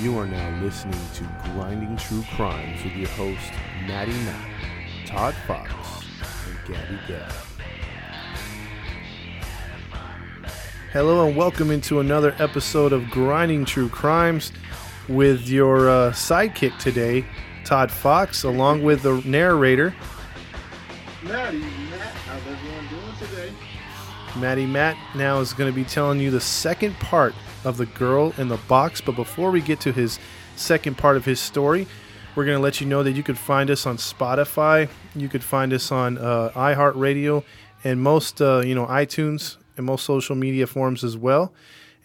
You are now listening to Grinding True Crimes with your host, Maddie Matt, Todd Fox, and Gabby Gab. Hello and welcome into another episode of Grinding True Crimes with your uh, sidekick today, Todd Fox, along with the narrator, Maddie, Matt, how's everyone doing today? Maddie Matt now is going to be telling you the second part of the girl in the box. But before we get to his second part of his story, we're going to let you know that you could find us on Spotify, you could find us on uh, iHeartRadio, and most uh, you know iTunes and most social media forums as well.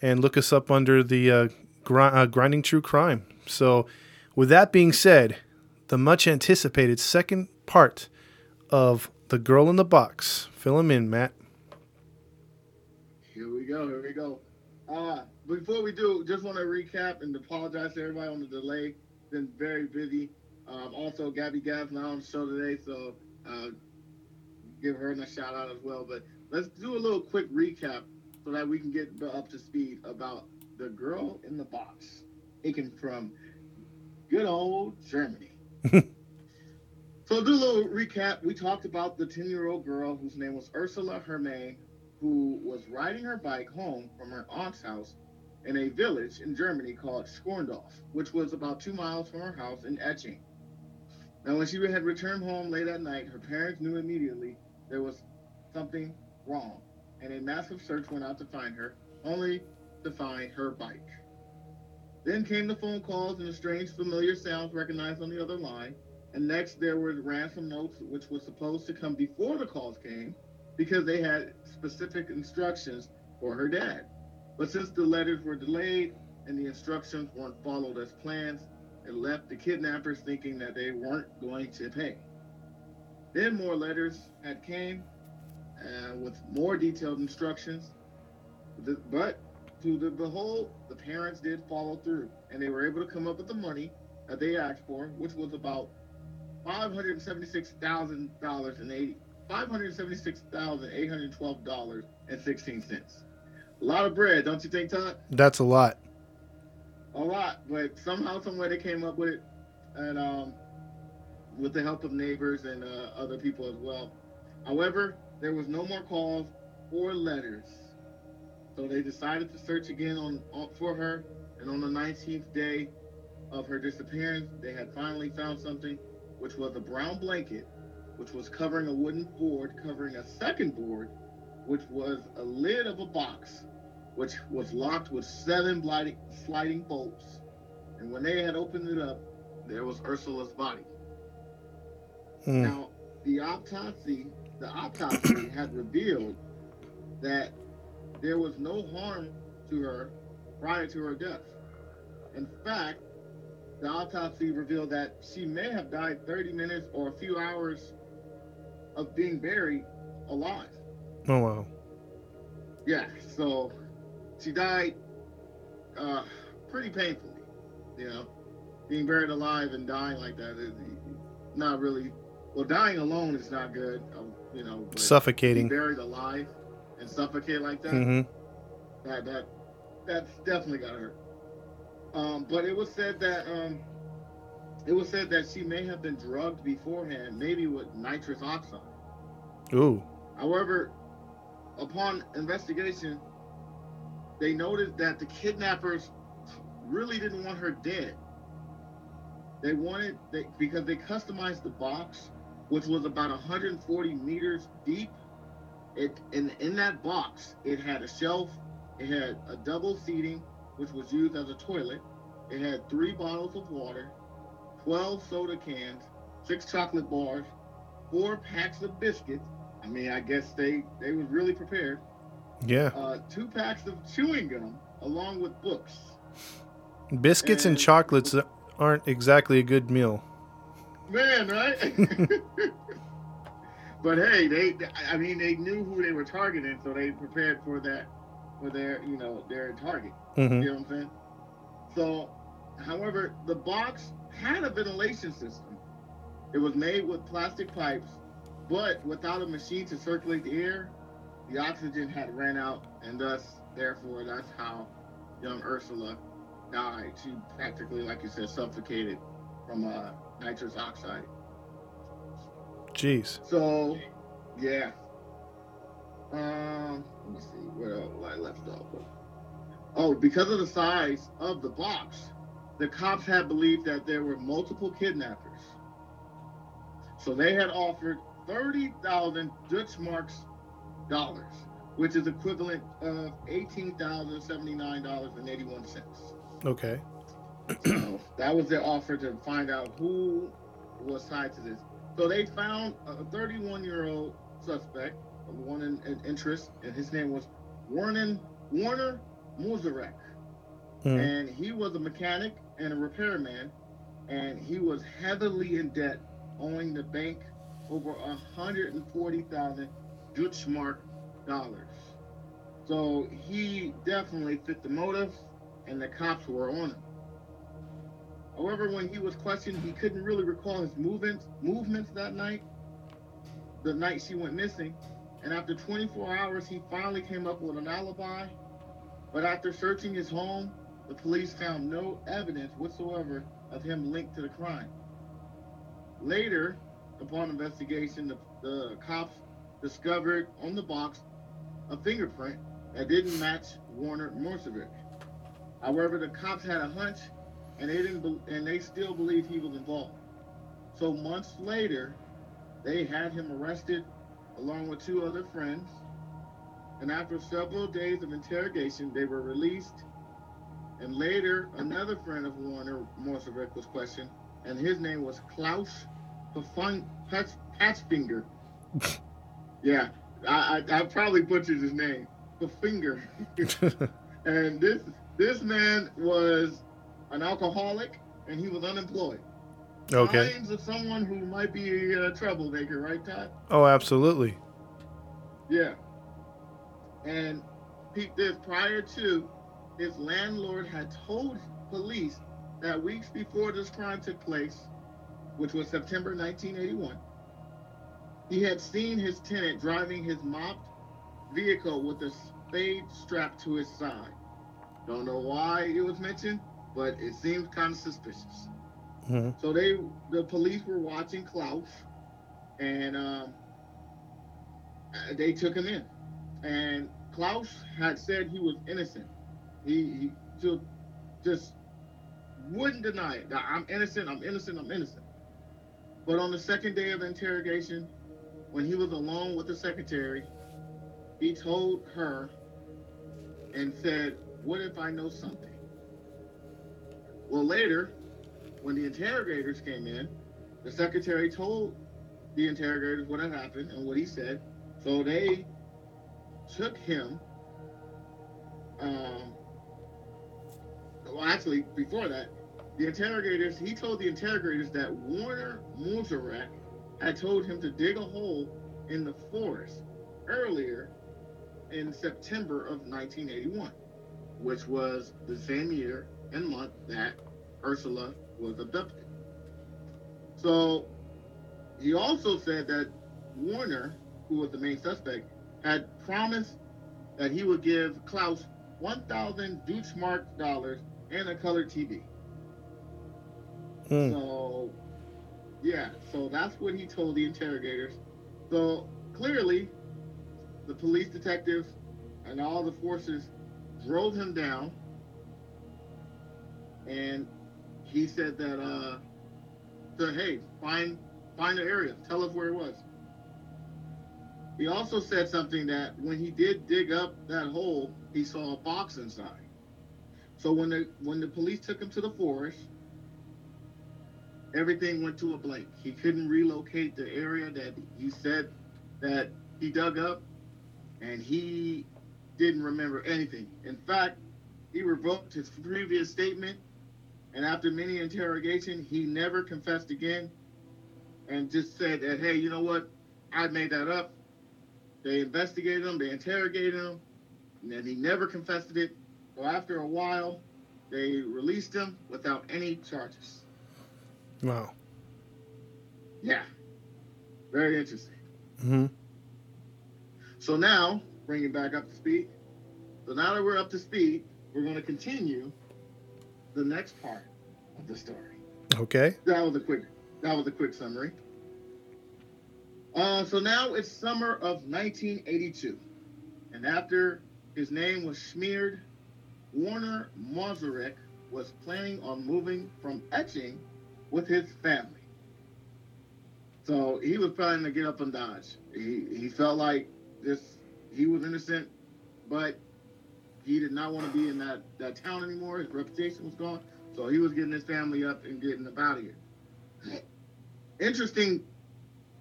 And look us up under the uh, uh, Grinding True Crime. So, with that being said, the much anticipated second part of the girl in the box. Fill him in, Matt. Here we go, here we go. Uh, before we do, just want to recap and apologize to everybody on the delay. Been very busy. Um, also, Gabby Gab's not on the show today, so uh, give her a shout out as well. But let's do a little quick recap so that we can get up to speed about the girl in the box, taken from good old Germany. So do a little recap. We talked about the 10 year old girl whose name was Ursula Herrmann, who was riding her bike home from her aunt's house in a village in Germany called Schorndorf, which was about two miles from her house in Etching. Now, when she had returned home late at night, her parents knew immediately there was something wrong, and a massive search went out to find her, only to find her bike. Then came the phone calls and the strange familiar sounds recognized on the other line. And next, there were ransom notes, which was supposed to come before the calls came because they had specific instructions for her dad. But since the letters were delayed and the instructions weren't followed as planned, it left the kidnappers thinking that they weren't going to pay. Then more letters had came uh, with more detailed instructions. But to the behold, the parents did follow through, and they were able to come up with the money that they asked for, which was about five hundred seventy-six thousand dollars and eighty five hundred seventy-six thousand eight hundred twelve dollars and sixteen cents. A lot of bread, don't you think, Todd? That's a lot. A lot, but somehow, somewhere they came up with it, and um, with the help of neighbors and uh, other people as well. However, there was no more calls or letters, so they decided to search again on, on for her. And on the 19th day of her disappearance, they had finally found something, which was a brown blanket, which was covering a wooden board, covering a second board, which was a lid of a box, which was locked with seven sliding, sliding bolts. And when they had opened it up, there was Ursula's body. Hmm. Now, the autopsy, the autopsy had revealed that there was no harm to her prior to her death. In fact, the autopsy revealed that she may have died 30 minutes or a few hours of being buried alive. Oh wow. Yeah, so she died uh, pretty painfully. You know, being buried alive and dying like that is not really. Well, dying alone is not good. Um, you know, but being Suffocating. buried alive and suffocate like that. Mm-hmm. That that that's definitely gotta hurt. Um, but it was said that um, it was said that she may have been drugged beforehand, maybe with nitrous oxide. Ooh. However, upon investigation, they noted that the kidnappers really didn't want her dead. They wanted they because they customized the box, which was about 140 meters deep. It and in that box, it had a shelf, it had a double seating, which was used as a toilet. It had three bottles of water, 12 soda cans, six chocolate bars, four packs of biscuits. I mean, I guess they they was really prepared. Yeah. uh, two packs of chewing gum, along with books. Biscuits and and- chocolates aren't exactly a good meal. Man, right? but hey, they I mean they knew who they were targeting, so they prepared for that for their you know their target. hmm You know what I'm saying? So, however, the box had a ventilation system. It was made with plastic pipes, but without a machine to circulate the air, the oxygen had ran out, and thus, therefore, that's how young Ursula died. She practically, like you said, suffocated from uh, nitrous oxide. Jeez. So, yeah. Um, let me see where else I left off. Oh, because of the size of the box, the cops had believed that there were multiple kidnappers. So they had offered thirty thousand Dutch marks dollars, which is equivalent of eighteen thousand seventy nine dollars and eighty one cents. Okay. So that was their offer to find out who was tied to this. So they found a 31 year old suspect, one in, in interest, and his name was Warren Warner Muzarek. Mm. And he was a mechanic and a repairman, and he was heavily in debt, owing the bank over 140,000 Deutschmark dollars. So he definitely fit the motive, and the cops were on him. However, when he was questioned, he couldn't really recall his movements movements that night, the night she went missing. And after 24 hours, he finally came up with an alibi. But after searching his home, the police found no evidence whatsoever of him linked to the crime. Later, upon investigation, the, the cops discovered on the box a fingerprint that didn't match Warner Morsevic. However, the cops had a hunch, and they didn't, be- and they still believed he was involved. So months later, they had him arrested along with two other friends. And after several days of interrogation, they were released. And later, another friend of Warner Morsevic was questioned, and his name was Klaus Patchfinger. yeah, I, I, I probably butchered his name. Pafinger. and this this man was an alcoholic, and he was unemployed. okay. Signs of someone who might be a uh, troublemaker, right, Todd? Oh, absolutely. Yeah. And peep this prior to his landlord had told police that weeks before this crime took place, which was September 1981, he had seen his tenant driving his mopped vehicle with a spade strapped to his side. Don't know why it was mentioned, but it seems kind of suspicious. hmm So they, the police were watching Klaus, and um, they took him in. And Klaus had said he was innocent. He, he just, wouldn't deny it. I'm innocent. I'm innocent. I'm innocent. But on the second day of interrogation, when he was alone with the secretary, he told her and said, "What if I know something?" Well, later, when the interrogators came in, the secretary told the interrogators what had happened and what he said. So they took him. Um, well, actually, before that, the interrogators, he told the interrogators that Warner Muzarek had told him to dig a hole in the forest earlier in September of 1981, which was the same year and month that Ursula was abducted. So he also said that Warner, who was the main suspect, had promised that he would give Klaus 1,000 Deutschmark dollars and a color TV. Mm. So, yeah, so that's what he told the interrogators. So clearly, the police detectives and all the forces drove him down, and he said that, uh, said, hey, find find the area, tell us where it was. He also said something that when he did dig up that hole, he saw a box inside. So when the when the police took him to the forest, everything went to a blank. He couldn't relocate the area that he said that he dug up, and he didn't remember anything. In fact, he revoked his previous statement, and after many interrogation, he never confessed again, and just said that, hey, you know what? I made that up. They investigated him, they interrogated him, and then he never confessed it. So after a while, they released him without any charges. Wow. Yeah. Very interesting. hmm So now, bring it back up to speed. So now that we're up to speed, we're going to continue the next part of the story. Okay. That was a quick. That was a quick summary. Uh, so now it's summer of 1982, and after his name was smeared, Warner Mazurek was planning on moving from Etching with his family. So he was planning to get up and dodge. He he felt like this. He was innocent, but he did not want to be in that, that town anymore. His reputation was gone. So he was getting his family up and getting up out of here. Interesting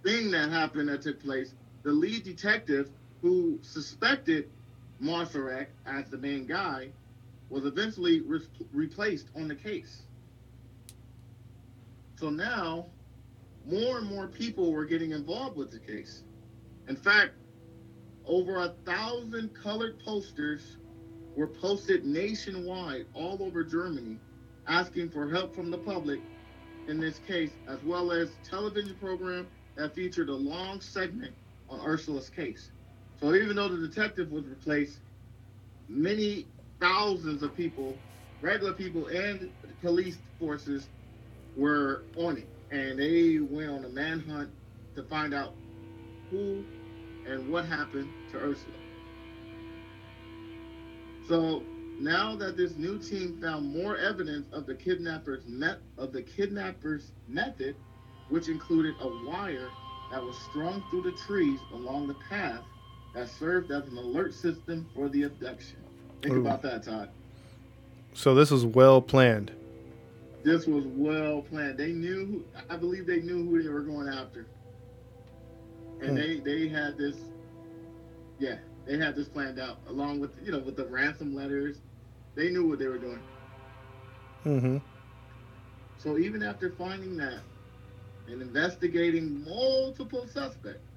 thing that happened that took place. The lead detective who suspected Marsarak as the main guy was eventually re- replaced on the case. So now, more and more people were getting involved with the case. In fact, over a thousand colored posters were posted nationwide all over Germany asking for help from the public in this case, as well as television program that featured a long segment on Ursula's case. So even though the detective was replaced, many thousands of people, regular people and police forces were on it. And they went on a manhunt to find out who and what happened to Ursula. So now that this new team found more evidence of the kidnappers met of the kidnappers method, which included a wire that was strung through the trees along the path that served as an alert system for the abduction. Think Ooh. about that, Todd. So this was well planned. This was well planned. They knew, I believe they knew who they were going after, and Hmm. they they had this, yeah, they had this planned out along with you know with the ransom letters. They knew what they were doing. Mm hmm So even after finding that and investigating multiple suspects,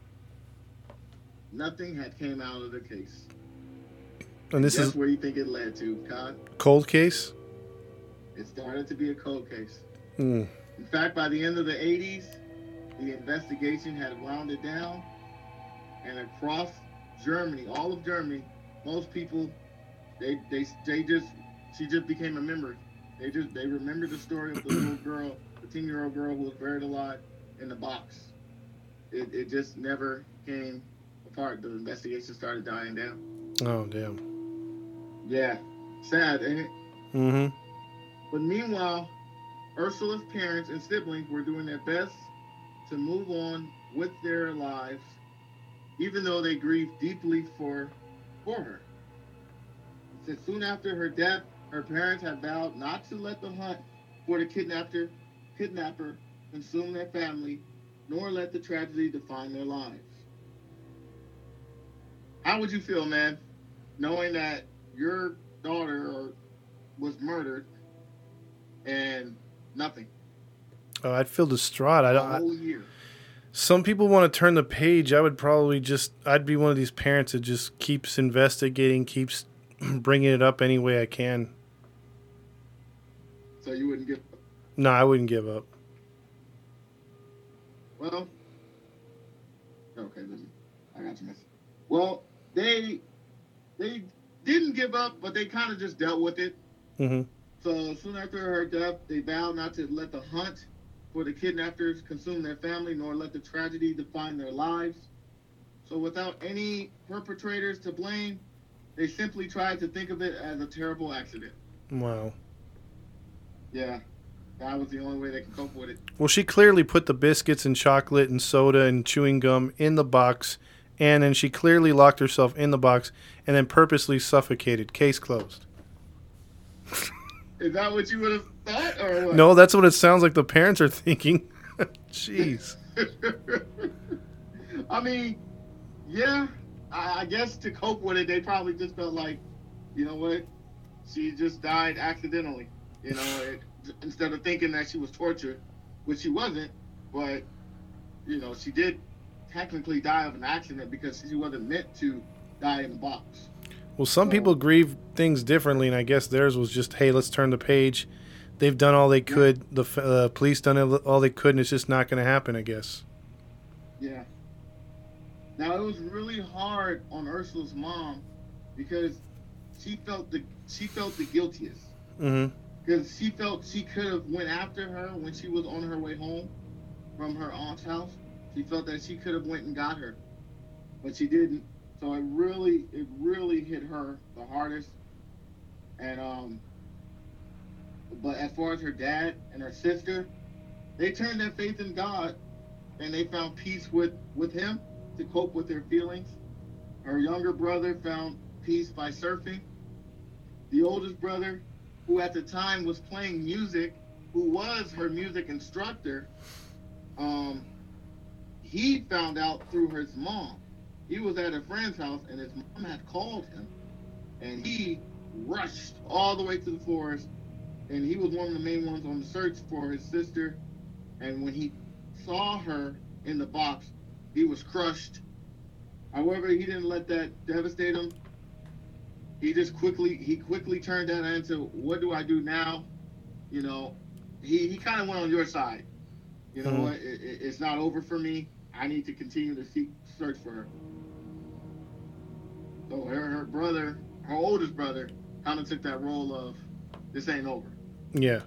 nothing had came out of the case. And this That's is where you think it led to, Todd. cold case. It started to be a cold case. Mm. In fact, by the end of the 80s, the investigation had wounded down, and across Germany, all of Germany, most people, they they they just she just became a memory. They just they remembered the story of the little girl, the 10 year old girl who was buried alive in the box. It it just never came apart. The investigation started dying down. Oh damn. Yeah, sad, ain't it? hmm But meanwhile, Ursula's parents and siblings were doing their best to move on with their lives, even though they grieved deeply for, for her. It said soon after her death, her parents had vowed not to let the hunt for the kidnapper, kidnapper consume their family, nor let the tragedy define their lives. How would you feel, man, knowing that your daughter was murdered and nothing Oh, I'd feel distraught. I don't. Whole year. some people want to turn the page. I would probably just. I'd be one of these parents that just keeps investigating, keeps bringing it up any way I can. So you wouldn't give. No, I wouldn't give up. Well, okay, listen, I got you, miss. Well, they they didn't give up, but they kind of just dealt with it. hmm So soon after her death, they vowed not to let the hunt for the kidnappers consume their family, nor let the tragedy define their lives. So without any perpetrators to blame, they simply tried to think of it as a terrible accident. Wow. Yeah, that was the only way they could cope with it. Well, she clearly put the biscuits and chocolate and soda and chewing gum in the box, and then she clearly locked herself in the box and then purposely suffocated. Case closed. Is that what you would have thought, or what? No, that's what it sounds like the parents are thinking. Jeez. I mean, yeah, I, I guess to cope with it, they probably just felt like, you know what, she just died accidentally. You know, it, instead of thinking that she was tortured, which she wasn't, but you know, she did technically die of an accident because she wasn't meant to die in a box. Well, some So- people grieve things differently, and I guess theirs was just, hey, let's turn the page. They've done all they could. The uh, police done all they could, and it's just not going to happen. I guess. Yeah. Now it was really hard on Ursula's mom because she felt the she felt the guiltiest because she felt she could have went after her when she was on her way home from her aunt's house. She felt that she could have went and got her, but she didn't. So it really it really hit her the hardest. And um, but as far as her dad and her sister, they turned their faith in God and they found peace with with him to cope with their feelings. Her younger brother found peace by surfing. The oldest brother, who at the time was playing music, who was her music instructor, um, he found out through his mom. He was at a friend's house and his mom had called him, and he rushed all the way to the forest. And he was one of the main ones on the search for his sister. And when he saw her in the box, he was crushed. However, he didn't let that devastate him. He just quickly he quickly turned that into what do I do now? You know, he, he kind of went on your side. You know Mhm. what? It, it- it's not over for me. I need to continue to seek search for her. So her, her brother, her oldest brother, kind of took that role of this ain't over. Yeah.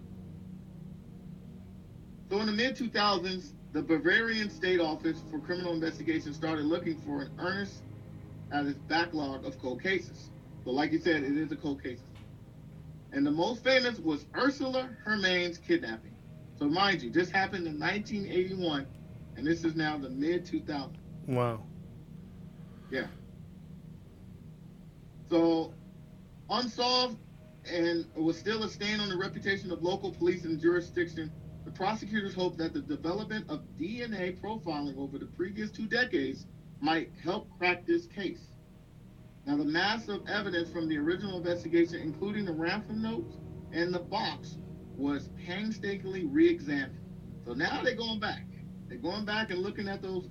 So in the mid 2000s, the Bavarian State Office for Criminal Investigation started looking for an earnest at its backlog of cold cases. So, like you said, it is a cold case. And the most famous was Ursula Herrmann's kidnapping. So, mind you, this happened in 1981, and this is now the mid 2000s. Wow. Yeah. So, unsolved and was still a stain on the reputation of local police and jurisdiction, the prosecutors hoped that the development of DNA profiling over the previous two decades might help crack this case. Now, the mass of evidence from the original investigation, including the ransom notes and the box, was painstakingly re-examined. So now they're going back. They're going back and looking at those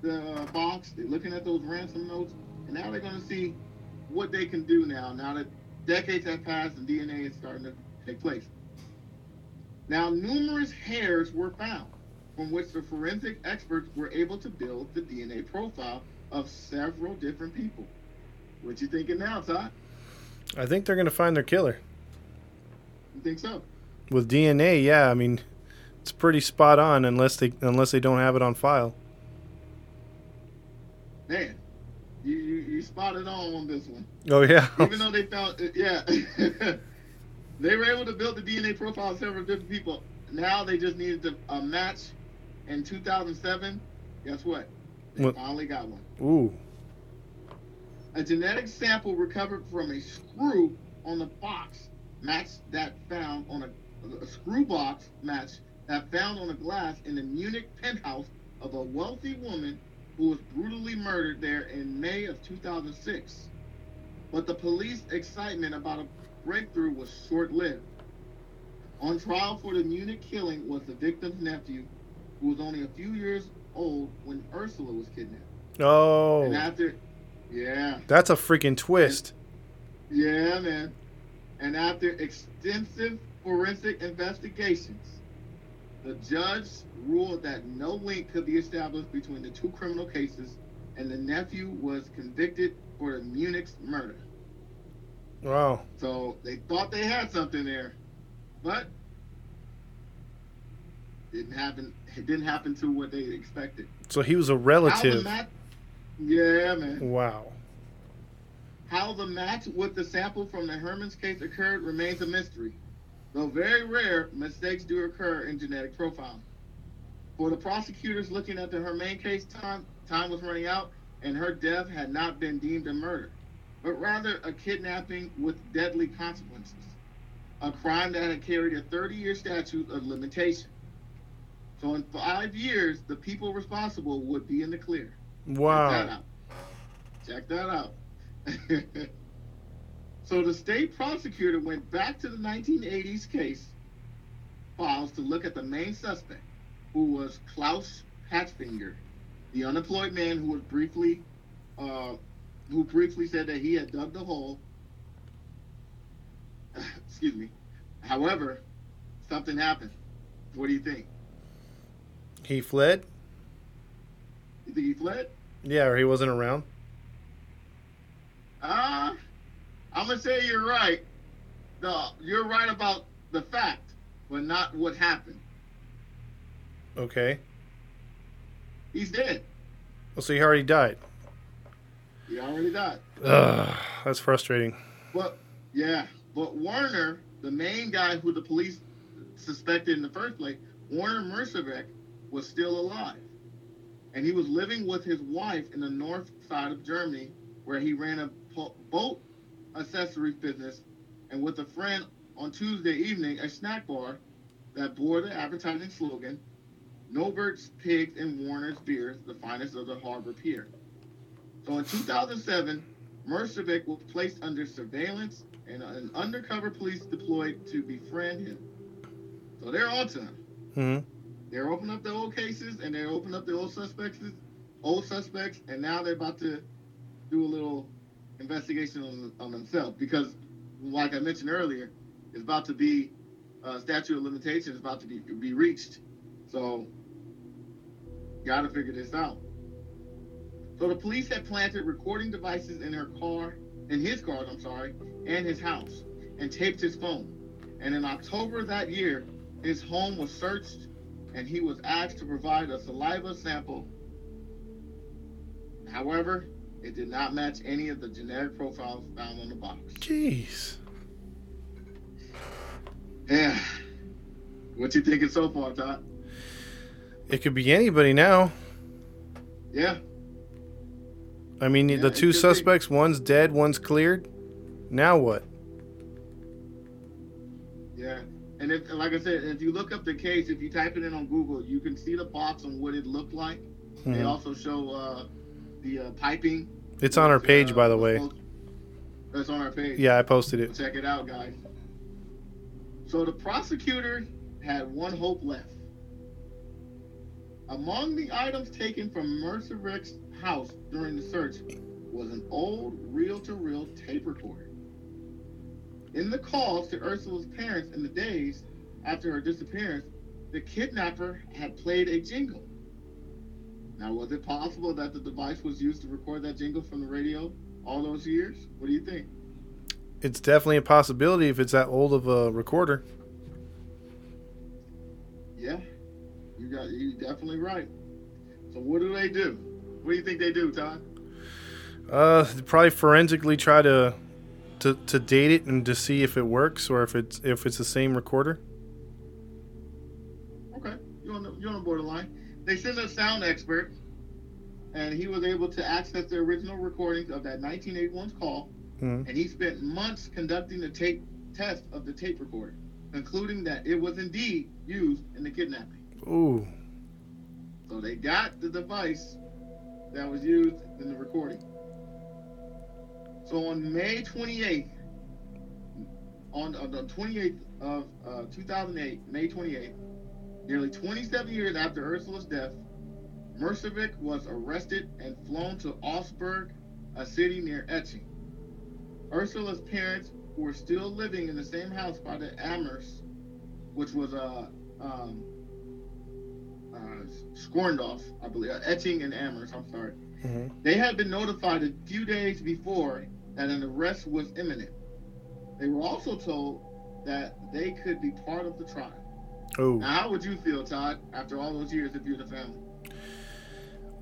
the uh, box. They're looking at those ransom notes, and now they're going to see what they can do now. Now that decades have passed and DNA is starting to take place. Now, numerous hairs were found from which the forensic experts were able to build the DNA profile of several different people. What you thinking now, Todd? I think they're going to find their killer You think so? with DNA. Yeah, I mean, it's pretty spot on unless they unless they don't have it on file. Man, you you, you spotted on on this one. Oh yeah. Even though they found, uh, yeah, they were able to build the DNA profile of several different people. Now they just needed to, a match in 2007. Guess what? They What? finally got one. Ooh. A genetic sample recovered from a screw on the box matched that found on a, a screw box match that found on a glass in the Munich penthouse of a wealthy woman who was brutally murdered there in May of 2006. But the police excitement about a breakthrough was short-lived. On trial for the Munich killing was the victim's nephew, who was only a few years old when Ursula was kidnapped. Oh. And after, yeah, that's a freaking twist. yeah, man. And after extensive forensic investigations, the judge ruled that no link could be established between the two criminal cases, and the nephew was convicted for the Munich's murder. Wow. So they thought they had something there, but didn't happen. It didn't happen to what they expected. So he was a relative. match? Yeah, man. Wow. How the match with the sample from the Herrmann's case occurred remains a mystery. Though very rare, mistakes do occur in genetic profiling. For the prosecutors looking at the Herrmann case, time, time was running out, and her death had not been deemed a murder, but rather a kidnapping with deadly consequences. A crime that had carried a 30 year statute of limitation. So, in five years, the people responsible would be in the clear. Check that Wow. out. Check that out. so the state prosecutor went back to the 1980s case files to look at the main suspect, who was Klaus Patchfinger, the unemployed man who was briefly, uh, who briefly said that he had dug the hole. Excuse me. However, something happened. What do you think? He fled? You think he fled? Yeah, or he wasn't around? Uh, I'm gonna say you're right. No, you're right about the fact, but not what happened. Okay. He's dead. Well, so he already died. He already died. Ugh, that's frustrating. But yeah, but Warner, the main guy who the police suspected in the first place, Warner Mercerbeck, was still alive, and he was living with his wife in the north side of Germany, where he ran a po- boat accessories business, and with a friend on Tuesday evening, a snack bar that bore the advertising slogan, Nobert's Pigs and Warner's Beers, the finest of the harbor pier. So in 2007, Mercerbeck was placed under surveillance and an undercover police deployed to befriend him. So they're on to him. hmm They're opening up the old cases and they're opening up the old suspects, old suspects, and now they're about to do a little investigation on, on themselves because, like I mentioned earlier, it's about to be uh, statute of limitations about to be be reached. So, got to figure this out. So the police had planted recording devices in her car, in his car, I'm sorry, and his house, and taped his phone. And in October that year, his home was searched, and he was asked to provide a saliva sample. However, it did not match any of the genetic profiles found on the box. Jeez. Yeah. What you thinking so far, Todd? It could be anybody now. Yeah. I mean, Yeah, the two could be. suspects, one's dead, one's cleared. Now what? Yeah. And if, like I said, if you look up the case, if you type it in on Google, you can see the box on what it looked like. They Mhm. also show uh, the uh, piping. It's on our page, uh, by the way. That's on our page. Yeah, I posted it. Check it out, guys. So the prosecutor had one hope left. Among the items taken from Mercer Rick's house during the search was an old reel to reel tape recorder. In the calls to Ursula's parents in the days after her disappearance, the kidnapper had played a jingle. Now, was it possible that the device was used to record that jingle from the radio all those years? What do you think? It's definitely a possibility if it's that old of a recorder. Yeah, you got you definitely right. So what do they do? What do you think they do, Todd? Uh, probably forensically try to, to to date it and to see if it works or if it's if it's the same recorder. Okay, you're on the, you're on the borderline. They sent a sound expert, and he was able to access the original recordings of that 1981 call, Mhm. and he spent months conducting the tape test of the tape recorder, concluding that it was indeed used in the kidnapping. Ooh, So they got the device that was used in the recording. So on May 28th, on, on the 28th of uh, 2008, May 28th, nearly 27 years after Ursula's death, Mercevic was arrested and flown to Augsburg, a city near Etching. Ursula's parents, who were still living in the same house by the Amherst, which was uh, um, uh, Skorndorf, I believe, uh, Etching and Amherst, I'm sorry. Mhm. They had been notified a few days before that an arrest was imminent. They were also told that they could be part of the trial. Oh. Now, how would you feel, Todd, after all those years if you're the family?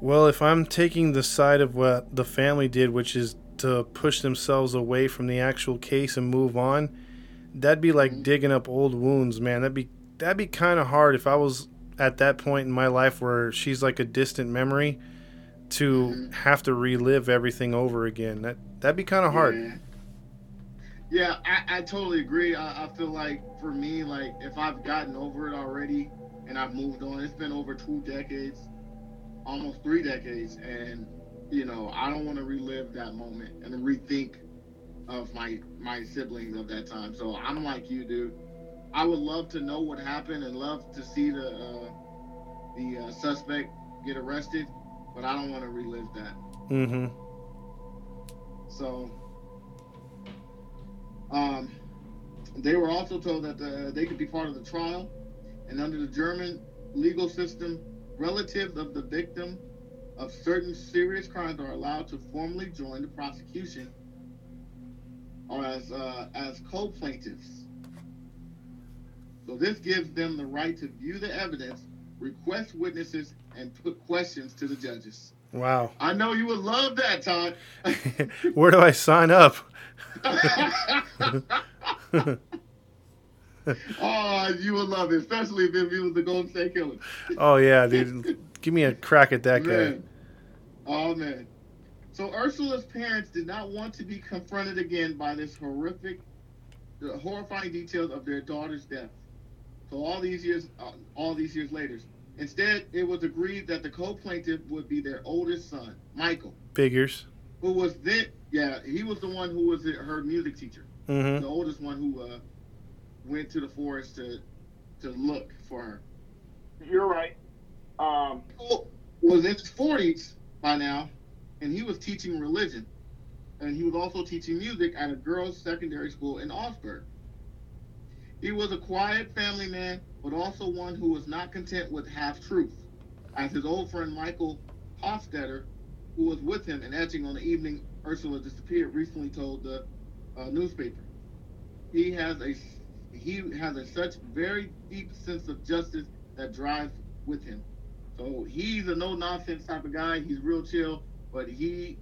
Well, if I'm taking the side of what the family did, which is to push themselves away from the actual case and move on, that'd be like Mhm. digging up old wounds, man. That'd be that'd be kind of hard if I was at that point in my life where she's like a distant memory to Mhm. have to relive everything over again. That that'd be kind of hard. Yeah, yeah I, I totally agree. I, I feel like for me, like if I've gotten over it already and I've moved on, it's been over two decades, almost three decades, and you know, I don't want to relive that moment and rethink of my my siblings of that time. So I'm like you, dude. I would love to know what happened and love to see the uh, the uh, suspect get arrested, but I don't want to relive that. Mm-hmm. So, um, they were also told that the, they could be part of the trial, and under the German legal system, relatives of the victim of certain serious crimes are allowed to formally join the prosecution or as uh, as co-plaintiffs. So this gives them the right to view the evidence, request witnesses, and put questions to the judges. Wow. I know you would love that, Todd. Where do I sign up? oh, you would love it, especially if it was the Golden State Killer. Oh yeah, dude. Give me a crack at that guy. Man. Oh man. So Ursula's parents did not want to be confronted again by this horrific, the horrifying details of their daughter's death. So all these years, uh, all these years later, instead it was agreed that the co-plaintiff would be their oldest son, Michael, Figures. who was then, yeah, he was the one who was her music teacher, Mm-hmm. the oldest one who uh, went to the forest to to look for her. You're right. Um, was in his forties by now, and he was teaching religion, and he was also teaching music at a girls' secondary school in Augsburg. He was a quiet family man, but also one who was not content with half truth, as his old friend Michael Hofstetter, who was with him and etching on the evening Ursula disappeared, recently told the uh, newspaper. He has a he has a such very deep sense of justice that drives with him. So he's a no nonsense type of guy. He's real chill, but he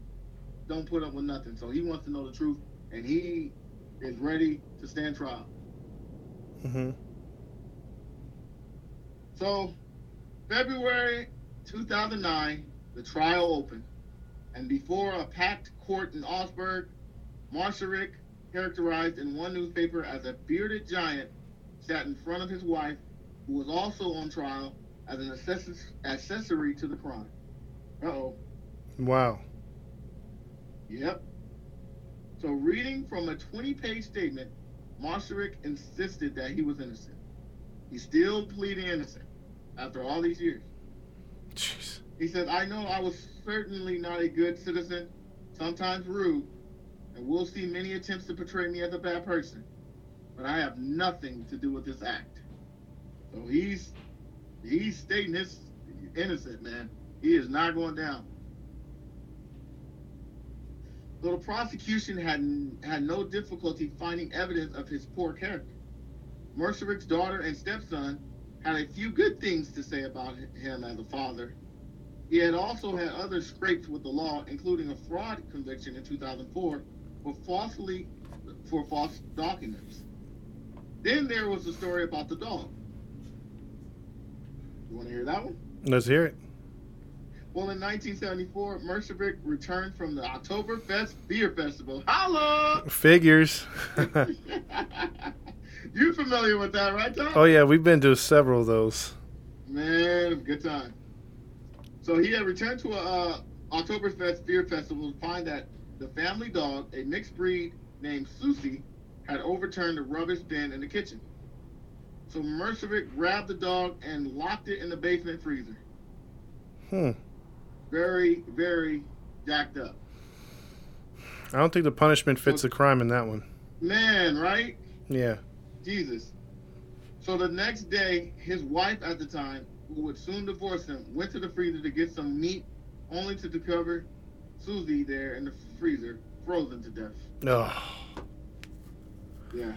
don't put up with nothing. So he wants to know the truth, and he is ready to stand trial. Mm-hmm. So February 2009, the trial opened, and before a packed court in Augsburg, Marsharek, characterized in one newspaper as a bearded giant, sat in front of his wife, who was also on trial as an access- accessory to the crime. Uh oh. Wow. Yep. So, reading from a 20 page statement, Marsharek insisted that he was innocent. He still pleaded innocent after all these years. Jeez. He said, I know I was certainly not a good citizen, sometimes rude, and will see many attempts to portray me as a bad person, but I have nothing to do with this act. So he's he's stating his innocent, man. He is not going down. So the prosecution had had no difficulty finding evidence of his poor character. Mercerek's daughter and stepson had a few good things to say about him as a father. He had also had other scrapes with the law, including a fraud conviction in 2004 for falsely for false documents. Then there was the story about the dog. You want to hear that one? Let's hear it. Well, in 1974, Mercervik returned from the Oktoberfest Beer Festival. Holla! Figures. you familiar with that, right, Tom? oh yeah, we've been to several of those. Man, good time. So he had returned to a uh, Oktoberfest Beer Festival to find that the family dog, a mixed breed named Susie, had overturned the rubbish bin in the kitchen. So Mercervik grabbed the dog and locked it in the basement freezer. Hmm. Very, very jacked up. I don't think the punishment fits the crime in that one. Man, right? Yeah. Jesus. So the next day, his wife at the time, who would soon divorce him, went to the freezer to get some meat, only to discover Susie there in the freezer, frozen to death. Oh. Yeah.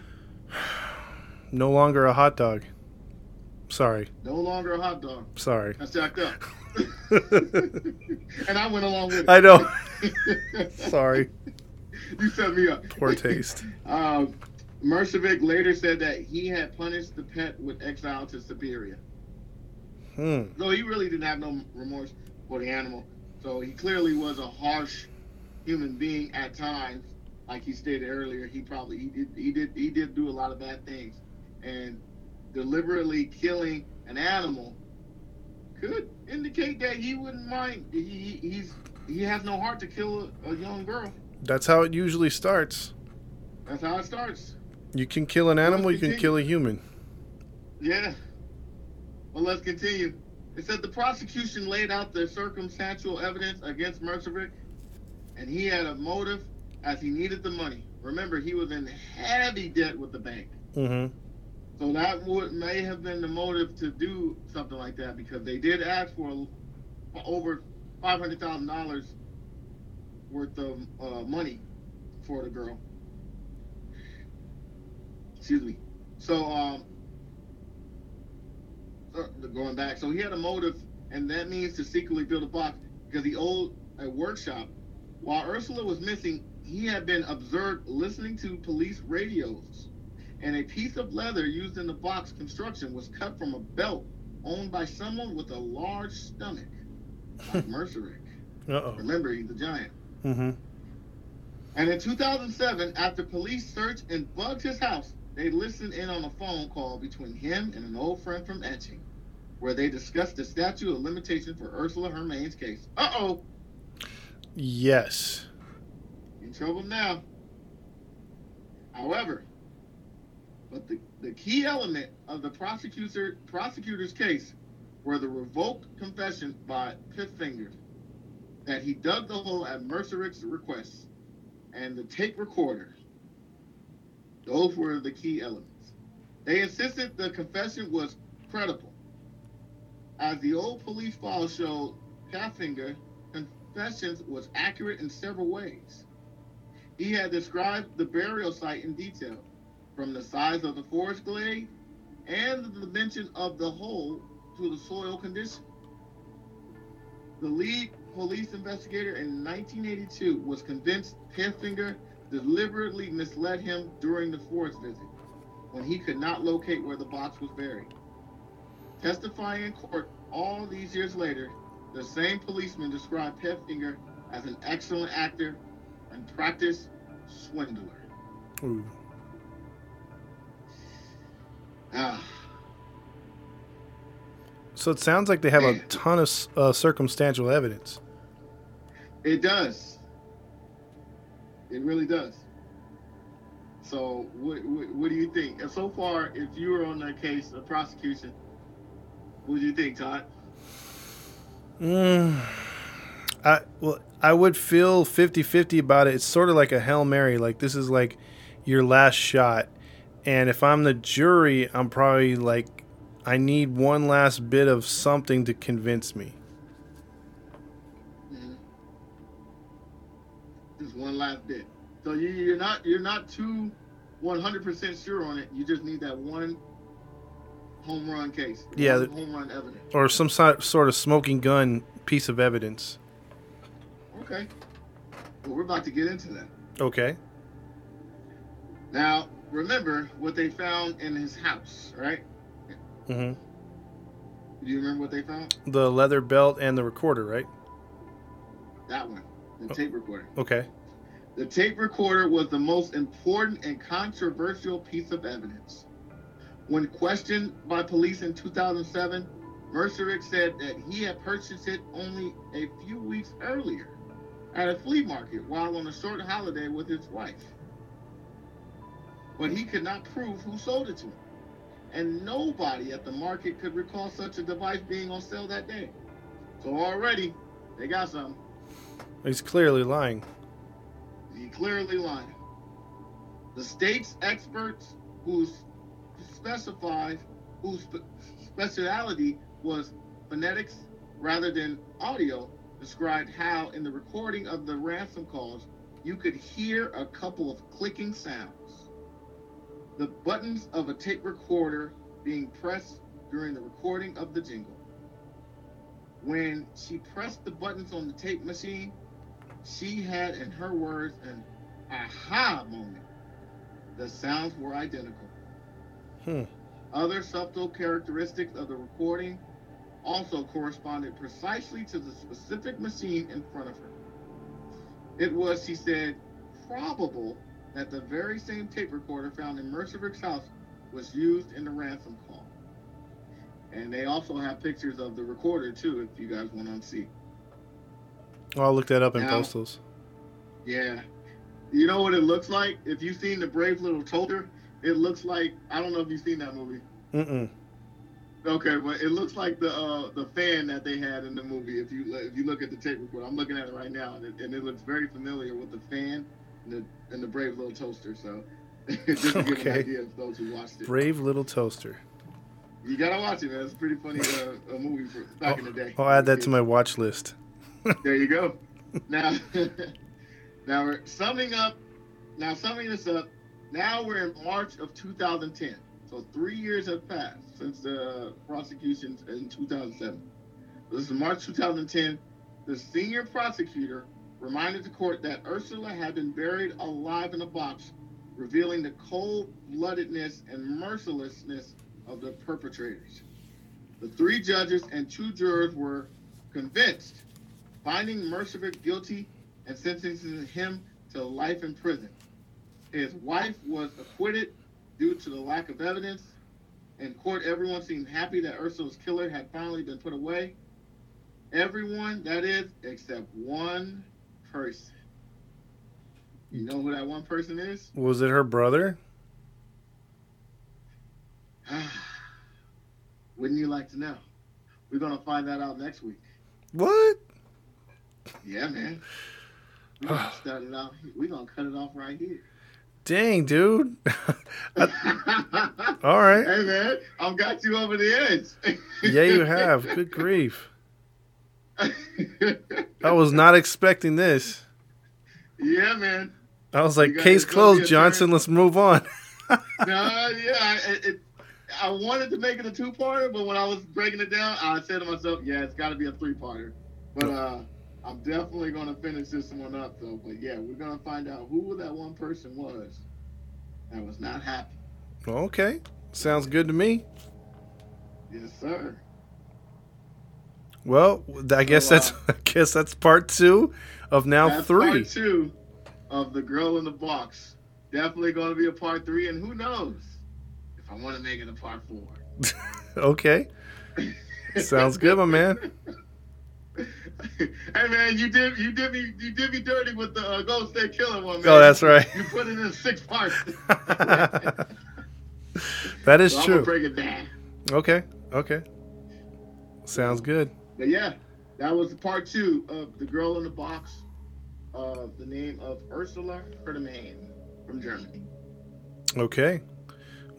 No longer a hot dog. Sorry. No longer a hot dog. Sorry. That's jacked up. and I went along with it. I know. Sorry. You set me up. Poor taste. Um, Mercevic later said that he had punished the pet with exile to Siberia. Hmm. So he really didn't have no remorse for the animal. So he clearly was a harsh human being at times. Like he stated earlier, he probably he did he did he did do a lot of bad things, and deliberately killing an animal could indicate that he wouldn't mind. He, he's he has no heart to kill a, a young girl. That's how it usually starts. That's how it starts. You can kill an animal, you can kill a human. Yeah. Well, let's continue. It said the prosecution laid out the circumstantial evidence against Mercevic, and he had a motive as he needed the money. Remember, he was in heavy debt with the bank. Mm-hmm. So that would may have been the motive to do something like that because they did ask for over five hundred thousand dollars worth of uh, money for the girl. Excuse me. So um, going back, so he had a motive, and that means to secretly build a box because he owed a workshop. While Ursula was missing, he had been observed listening to police radios and a piece of leather used in the box construction was cut from a belt owned by someone with a large stomach, like Merceric. Uh-oh. Remember, he's a giant. Mm-hmm. And in 2007, after police searched and bugged his house, they listened in on a phone call between him and an old friend from Eching, where they discussed the statute of limitation for Ursula Herrmann's case. Uh-oh, Yes. in trouble now. However, but the, the key element of the prosecutor prosecutor's case were the revoked confession by Pfaffinger that he dug the hole at Mercerick's request and the tape recorder. Those were the key elements. They insisted the confession was credible. As the old police files showed, Pfaffinger confessions was accurate in several ways. He had described the burial site in detail, from the size of the forest glade and the dimension of the hole to the soil condition. The lead police investigator in 1982 was convinced Pfaffinger deliberately misled him during the forest visit when he could not locate where the box was buried. Testifying in court all these years later, the same policeman described Pfaffinger as an excellent actor and practiced swindler. Ooh. Ah, So it sounds like they have a ton of uh, circumstantial evidence. it does. It really does. So, what, what, what do you think? And so far, if you were on that case of prosecution, what do you think, Todd? Mm. I well, I would feel 50-50 about it. It's sort of like a hail mary. Like this is like your last shot, and if I'm the jury, I'm probably like, I need one last bit of something to convince me. One last bit. So you, you're not you're not too 100% sure on it. You just need that one home run case. Yeah, the- home run evidence. or some sort of smoking gun piece of evidence. Okay. Well, we're about to get into that. Okay. Now, remember what they found in his house, right? Mm hmm Do you remember what they found? The leather belt and the recorder, right? That one, the Oh. tape recorder. Okay. The tape recorder was the most important and controversial piece of evidence. When questioned by police in 2007, Mercerick said that he had purchased it only a few weeks earlier at a flea market while on a short holiday with his wife. But he could not prove who sold it to him. And nobody at the market could recall such a device being on sale that day. So already, they got something. He's clearly lying. He clearly lying. The state's experts who specified whose spe- speciality was phonetics rather than audio described how in the recording of the ransom calls you could hear a couple of clicking sounds. The buttons of a tape recorder being pressed during the recording of the jingle. When she pressed the buttons on the tape machine, she had, in her words, an aha moment. The sounds were identical. Hmm. Other subtle characteristics of the recording also corresponded precisely to the specific machine in front of her. It was, she said, probable that the very same tape recorder found in Merceric's house was used in the ransom call. And they also have pictures of the recorder too, if you guys want to see. Oh, I'll look that up and Now- post those. Yeah. You know what it looks like? If you've seen the Brave Little Toaster, it looks like I don't know if you've seen that movie. Mm-mm. Okay, but it looks like the uh, the fan that they had in the movie. If you if you look at the tape recorder, I'm looking at it right now, and it, and it looks very familiar with the fan and the and the Brave Little Toaster. So just to give Okay. an idea of those who watched it, Brave little toaster. you gotta watch it, man. It's a pretty funny uh, a movie for back in the day. I'll add that to my watch list. There you go. Now, now we're summing up. Now summing this up. Now we're in March of 2010. So three years have passed since the prosecutions in 2007. This is March 2010. The senior prosecutor reminded the court that Ursula had been buried alive in a box, revealing the cold-bloodedness and mercilessness of the perpetrators. The three judges and two jurors were convinced finding Mercer guilty and sentencing him to life in prison. His wife was acquitted due to the lack of evidence. In court, everyone seemed happy that Ursula's killer had finally been put away. Everyone, that is, except one person. You know who that one person is? Was it her brother? Wouldn't you like to know? We're going to find that out next week. What? Yeah, man. We're going to start it out. We're going to cut it off right here. Dang, dude. All right. Hey man, I've got you over the edge. Yeah, you have. Good grief. I was not expecting this. yeah, man. I was like, case closed, Johnson. Let's move on. No, yeah, I, it, I wanted to make it a two-parter, but when I was breaking it down, I said to myself, "Yeah, it's got to be a three-parter." But uh, I'm definitely gonna finish this one up, though. But yeah, we're gonna find out who that one person was that was not happy. Okay. Sounds good to me. Yes, sir. Well, I guess So, uh, that's I guess that's part two of now three. part two of the girl in the box. Definitely gonna be a part three, and who knows if I want to make it a part four. Okay. Sounds good, my man. hey man, you did you did me you did me dirty with the uh, Golden State Killer one. Man. Oh, that's right. You put it in six parts. that is so I'm true. break it down. Okay. Okay. Sounds good. But yeah, that was part two of the girl in the box. Of the name of Ursula Ferdinand from Germany. Okay.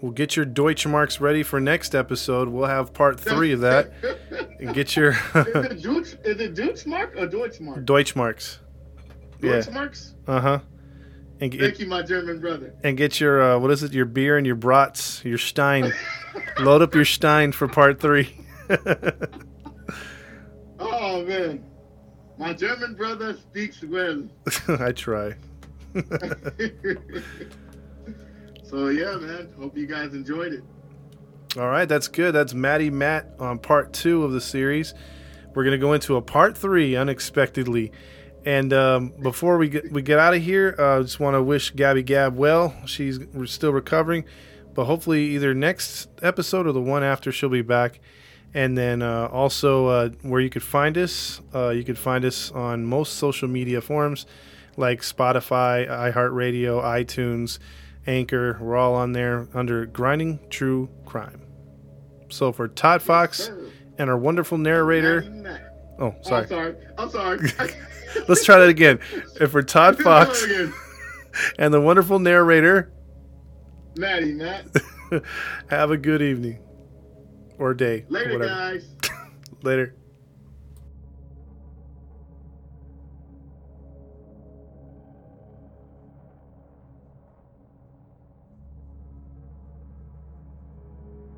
We'll get your Deutschmarks ready for next episode. We'll have part three of that. And get your is it Deutsch? Is it Deutschmark or Deutschmark? Deutschmarks. Yeah. Deutschmarks. Uh huh. And get, Thank you, my German brother. and get your uh, what is it? Your beer and your brats, your Stein. Load up your Stein for part three. Oh man, my German brother speaks well. I try. So yeah, man. Hope you guys enjoyed it. All right, that's good. That's Maddie Matt on part two of the series. We're gonna go into a part three unexpectedly. And um, before we get we get out of here, I uh, just want to wish Gabby Gab well. She's still recovering, but hopefully either next episode or the one after she'll be back. And then uh, also uh, where you could find us, uh, you could find us on most social media forums like Spotify, iHeartRadio, iTunes, Anchor. We're all on there under Grinding True Crime. So for Todd Fox and our wonderful narrator, oh sorry, I'm sorry. I'm sorry. let's try that again. And for Todd Fox and the wonderful narrator, Maddie Matt. have a good evening or day, Later, guys. Later.